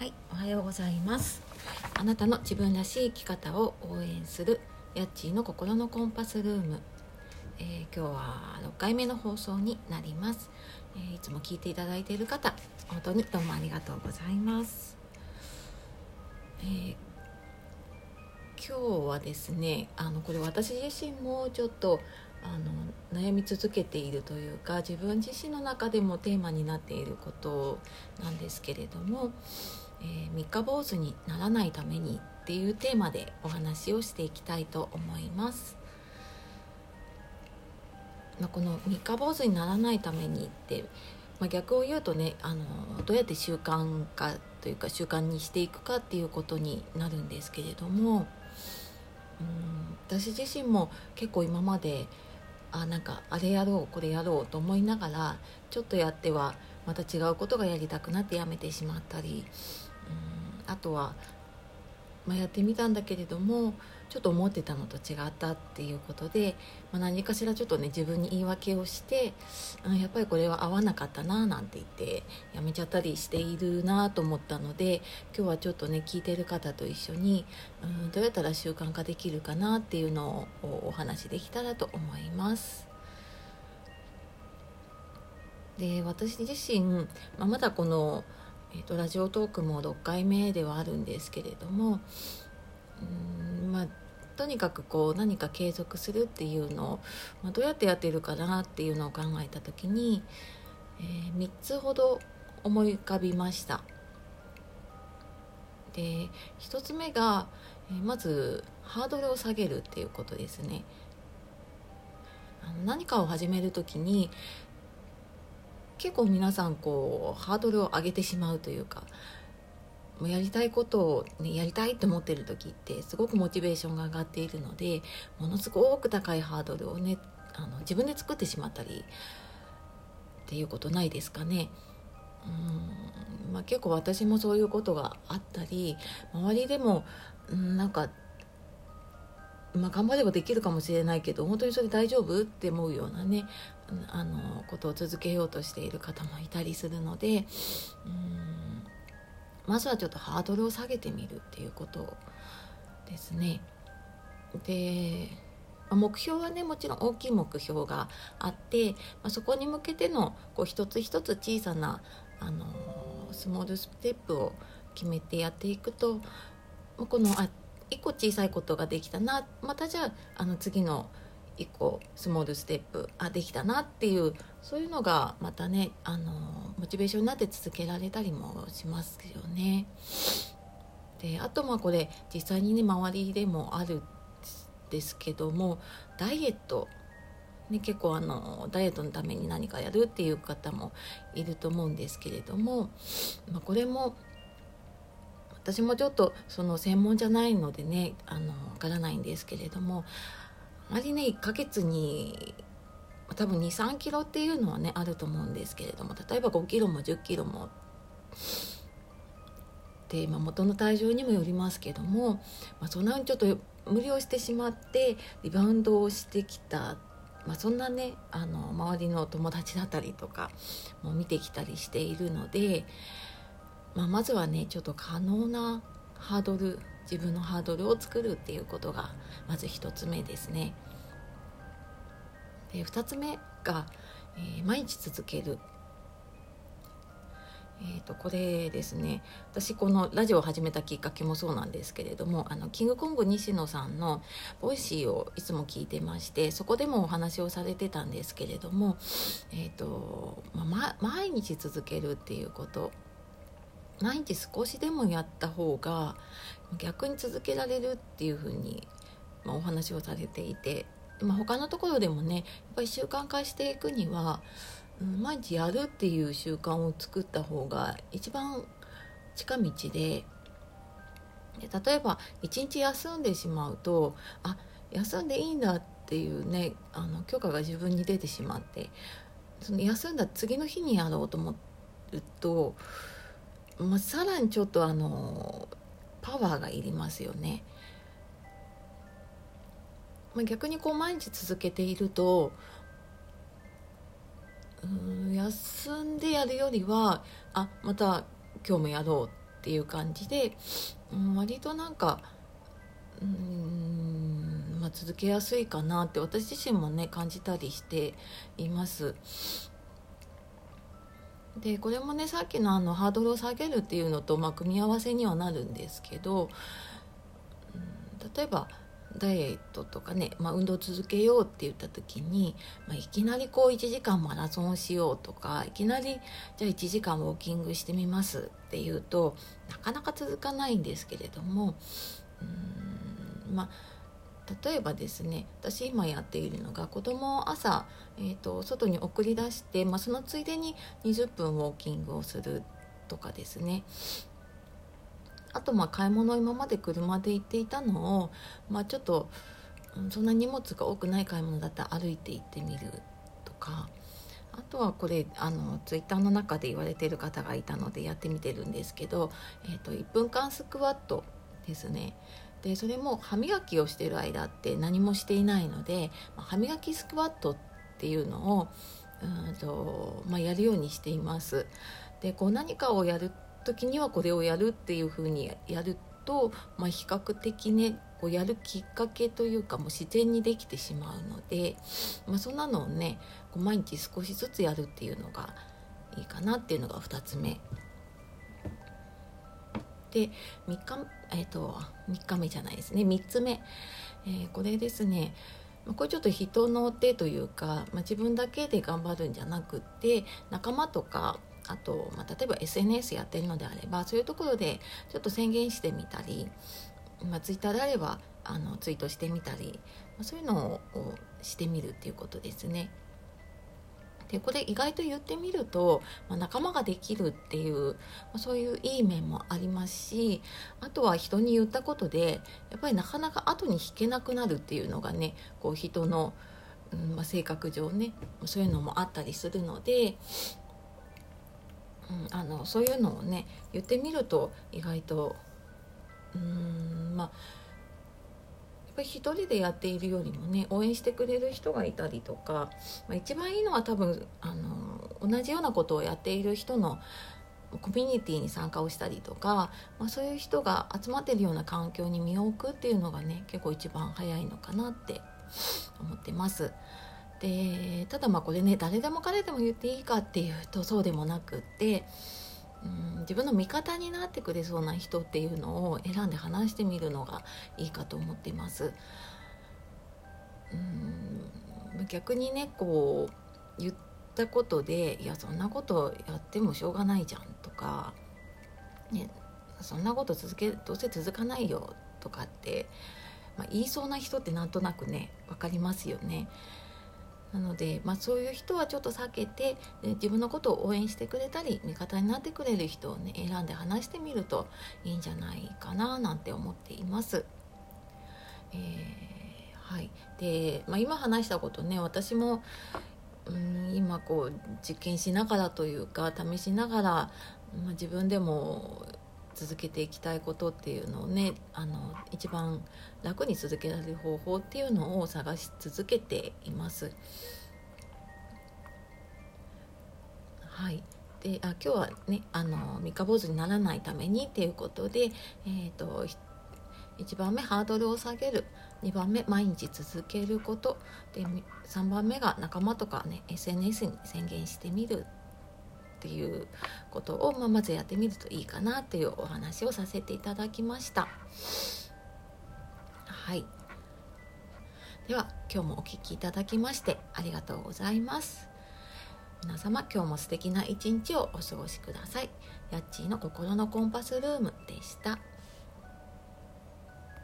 はい、おはようございます。あなたの自分らしい生き方を応援するヤッチーの心のコンパスルーム。えー今日は6回目の放送になります、えーいつも聞いていただいている方、本当にどうもありがとうございます。えー今日はですね、あのこれ私自身もちょっとあの悩み続けているというか自分自身の中でもテーマになっていることなんですけれども、えー三日坊主にならないためにっていうテーマでお話をしていきたいと思います。まあ、この三日坊主にならないためにって、まあ、逆を言うとねあのどうやって習慣化というか習慣にしていくかっていうことになるんですけれどもうん私自身も結構今まであなんかあれやろうこれやろうと思いながらちょっとやってはまた違うことがやりたくなってやめてしまったりあとは、まあ、やってみたんだけれどもちょっと思ってたのと違ったっていうことで、まあ、何かしらちょっとね自分に言い訳をして、うん、やっぱりこれは合わなかったななんて言ってやめちゃったりしているなと思ったので今日はちょっとね聞いてる方と一緒に、うん、どうやったら習慣化できるかなっていうのをお話しできたらと思います。で私自身、まあ、まだこの、えー、とラジオトークも6回目ではあるんですけれどもうんまあとにかくこう何か継続するっていうのを、まあ、どうやってやってるかなっていうのを考えた時に、えー3つほど思い浮かびました。で1つ目が、えーまずハードルを下げるっていうことですね。何かを始める時に結構皆さんこうハードルを上げてしまうというかもやりたいことを、ね、やりたいと思ってる時ってすごくモチベーションが上がっているのでものすごく高いハードルをねあの自分で作ってしまったりっていうことないですかね。うんまあ、結構私もそういうことがあったり周りでも、なんか、まあ、頑張ればできるかもしれないけど本当にそれ大丈夫って思うようなねあのことを続けようとしている方もいたりするのでうんまずはちょっとハードルを下げてみるっていうことですね。で目標はねもちろん大きい目標があって、まあ、そこに向けてのこう一つ一つ小さな、あのスモールステップを決めてやっていくとこのあ一個小さいことができたなまたじゃああの次の一個スモールステップあできたなっていうそういうのがまたね、あのモチベーションになって続けられたりもしますよね。であとまあこれ実際にね周りでもあるんですけどもダイエット、ね、結構あのダイエットのために何かやるっていう方もいると思うんですけれども、まあ、これも私もちょっとその専門じゃないのでねあのわからないんですけれどもあまりね1ヶ月に多分23キロっていうのはねあると思うんですけれども例えば5キロも10キロもで、まあ、元の体重にもよりますけども、まあ、そんなにちょっと無理をしてしまってリバウンドをしてきた、まあ、そんなねあの周りの友達だったりとかも見てきたりしているので、まあ、まずはねちょっと可能なハードル自分のハードルを作るっていうことがまず一つ目ですね。で2つ目が、えー毎日続ける。えー、とこれですね私このラジオを始めたきっかけもそうなんですけれどもあのキングコング西野さんのVoicy をいつも聞いてましてそこでもお話をされてたんですけれども、えーとまあ毎日続けるっていうこと毎日少しでもやった方が逆に続けられるっていうふうに、まあ、お話をされていて、まあ、他のところでもねやっぱり習慣化していくには、うん毎日やるっていう習慣を作った方が一番近道でで例えば一日休んでしまうとあ休んでいいんだっていうねあの許可が自分に出てしまってその休んだ次の日にやろうと思うと、まあ、さらにちょっとあのパワーがいりますよね。まあ、逆にこう毎日続けているとうん休んでやるよりはあまた今日もやろうっていう感じで、うん、割となんかうん、まあ、続けやすいかなって私自身もね感じたりしています。でこれもねさっきのあのハードルを下げるっていうのと、まあ、組み合わせにはなるんですけど、例えばダイエットとかね、まあ、運動続けようって言った時に、まあ、いきなりこう1時間マラソンしようとかいきなりじゃあ1時間ウォーキングしてみますっていうとなかなか続かないんですけれどもうんまあ例えばですね私今やっているのが子供を朝、えーと、外に送り出して、まあ、そのついでに20分ウォーキングをするとかですね。あとまあ買い物今まで車で行っていたのを、まあ、ちょっとそんな荷物が多くない買い物だったら歩いて行ってみるとか。あとはこれあのツイッターの中で言われてる方がいたのでやってみてるんですけど、えーと、1分間スクワットですね。でそれも歯磨きをしてる間って何もしていないので歯磨きスクワットっていうのをうんと、まあ、やるようにしています。でこう何かをやる時にはこれをやるっていうふうにやると、まあ、比較的ねこうやるきっかけというかもう自然にできてしまうので、まあ、そんなのをねこう毎日少しずつやるっていうのがいいかなっていうのが2つ目。で3日,、えーと、3日目じゃないですね。3つ目、えー、これですね。これちょっと人の手というか、まあ、自分だけで頑張るんじゃなくって仲間とかあと、まあ、例えば SNS やってるのであればそういうところでちょっと宣言してみたり、まあ、ツイッターであればあのツイートしてみたり、まあ、そういうのをしてみるっていうことですね。でこれ意外と言ってみると、まあ、仲間ができるっていう、まあ、そういういい面もありますしあとは人に言ったことでやっぱりなかなか後に引けなくなるっていうのがねこう人の、うんまあ、性格上ねそういうのもあったりするので、うん、あのそういうのをね言ってみると意外とうんまあっぱり一人でやっているよりもね応援してくれる人がいたりとか、まあ、一番いいのは多分あの同じようなことをやっている人のコミュニティに参加をしたりとか、まあ、そういう人が集まってるような環境に身を置くっていうのがね結構一番早いのかなって思ってます。でただまあこれね誰でも彼でも言っていいかっていうとそうでもなくってうん自分の味方になってくれそうな人っていうのを選んで話してみるのがいいかと思っています。うん逆にねこう言ったことで「いやそんなことやってもしょうがないじゃん」とか、ね「そんなこと続けどうせ続かないよ」とかって、まあ、言いそうな人ってなんとなくね分かりますよね。なので、まあ、そういう人はちょっと避けて自分のことを応援してくれたり味方になってくれる人をね選んで話してみるといいんじゃないかななんて思っています。えー、はいで、まあ、今話したことね私もうん今こう実験しながらというか試しながら、まあ、自分でも続けていきたいことっていうのをねあの一番楽に続けられる方法っていうのを探し続けています。はい。であ今日はねあの三日坊主にならないためにっていうことで、えーと、1番目ハードルを下げる。2番目毎日続けること。で3番目が仲間とかね SNS に宣言してみる。っていうことを、まあ、まずやってみるといいかなっていうお話をさせていただきました。はい。では今日もお聴きいただきましてありがとうございます。皆様今日も素敵な一日をお過ごしください。やっちーの心のコンパスルームでした。